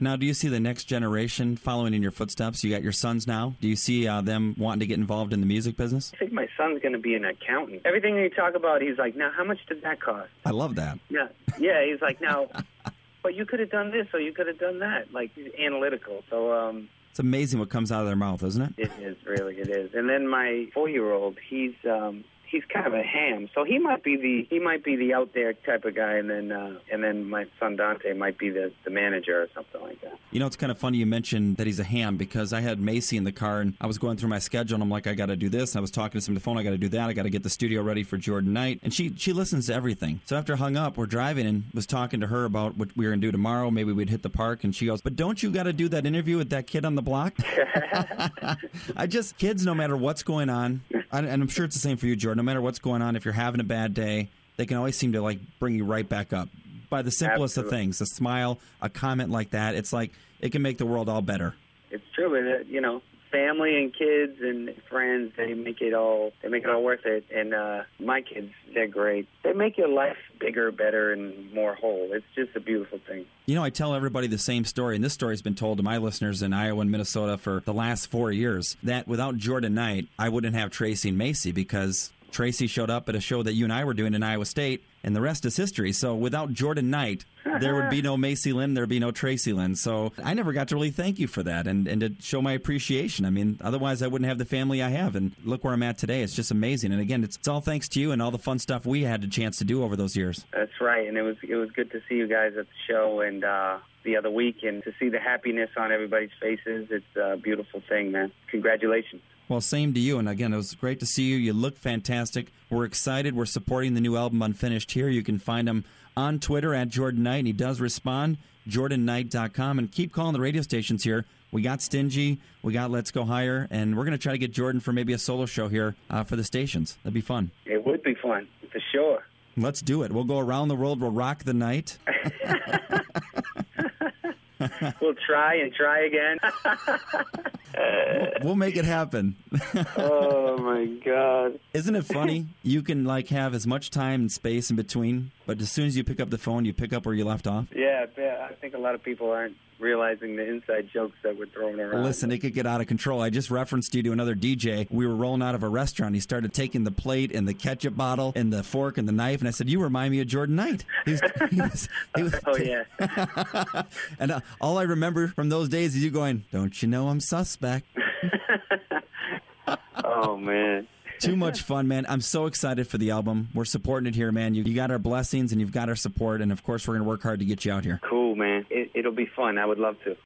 Now, do you see the next generation following in your footsteps? You got your sons now. Do you see uh, them wanting to get involved in the music business? I think my son's going to be an accountant. Everything you talk about, he's like, now, how much did that cost? I love that. Yeah, yeah. He's like, now, but you could have done this or you could have done that. Like analytical. So um, It's amazing what comes out of their mouth, isn't it? it is really, it is. And then my four-year-old, he's um, he's kind of a ham. So he might be the he might be the out there type of guy. And then uh, and then my son Dante might be the the manager or something like that. You know, it's kind of funny you mentioned that he's a ham because I had Macy in the car and I was going through my schedule and I'm like, I got to do this. And I was talking to some on the phone. I got to do that. I got to get the studio ready for Jordan Knight. And she she listens to everything. So after I hung up, we're driving and was talking to her about what we were going to do tomorrow. Maybe we'd hit the park. And she goes, But don't you got to do that interview with that kid on the block? I just, kids, no matter what's going on, and I'm sure it's the same for you, Jordan, no matter what's going on, if you're having a bad day, they can always seem to like bring you right back up by the simplest of things a smile, a comment like that. It's like it can make the world all better. It's true, but uh, you know, family and kids and friends, they make it all they make it all worth it. And uh, my kids, they're great. They make your life bigger, better, and more whole. It's just a beautiful thing. You know, I tell everybody the same story, and this story has been told to my listeners in Iowa and Minnesota for the last four years. That without Jordan Knight, I wouldn't have Tracy and Macy because Tracy showed up at a show that you and I were doing in Iowa State, and the rest is history. So without Jordan Knight, there would be no Macy Lynn, there would be no Tracy Lynn. So I never got to really thank you for that and, and to show my appreciation. I mean, otherwise I wouldn't have the family I have. And look where I'm at today. It's just amazing. And again, it's, it's all thanks to you and all the fun stuff we had a chance to do over those years. That's right, and it was it was good to see you guys at the show and uh, the other week, and to see the happiness on everybody's faces. It's a beautiful thing, man. Congratulations. Well, same to you. And again, it was great to see you. You look fantastic. We're excited. We're supporting the new album Unfinished here. You can find him on Twitter at Jordan Knight, and he does respond, jordanknight.com. And keep calling the radio stations here. We got Stingy, we got Let's Go Higher, and we're going to try to get Jordan for maybe a solo show here uh, for the stations. That'd be fun. It would be fun for sure. Let's do it. We'll go around the world. We'll rock the night. we'll try and try again. We'll make it happen. oh my god. Isn't it funny? You can like have as much time and space in between, but as soon as you pick up the phone, you pick up where you left off. Yeah, I think a lot of people aren't realizing the inside jokes that we're throwing around. Listen, it could get out of control. I just referenced you to another DJ. We were rolling out of a restaurant. He started taking the plate and the ketchup bottle and the fork and the knife, and I said, "You remind me of Jordan Knight." He was, he was, he was, Oh yeah. and uh, all I remember from those days is you going, "Don't you know I'm suspect?" oh man. Too much fun, man. I'm so excited for the album. We're supporting it here, man. You, you got our blessings and you've got our support, and of course, we're going to work hard to get you out here. Cool, man. It, it'll be fun. I would love to.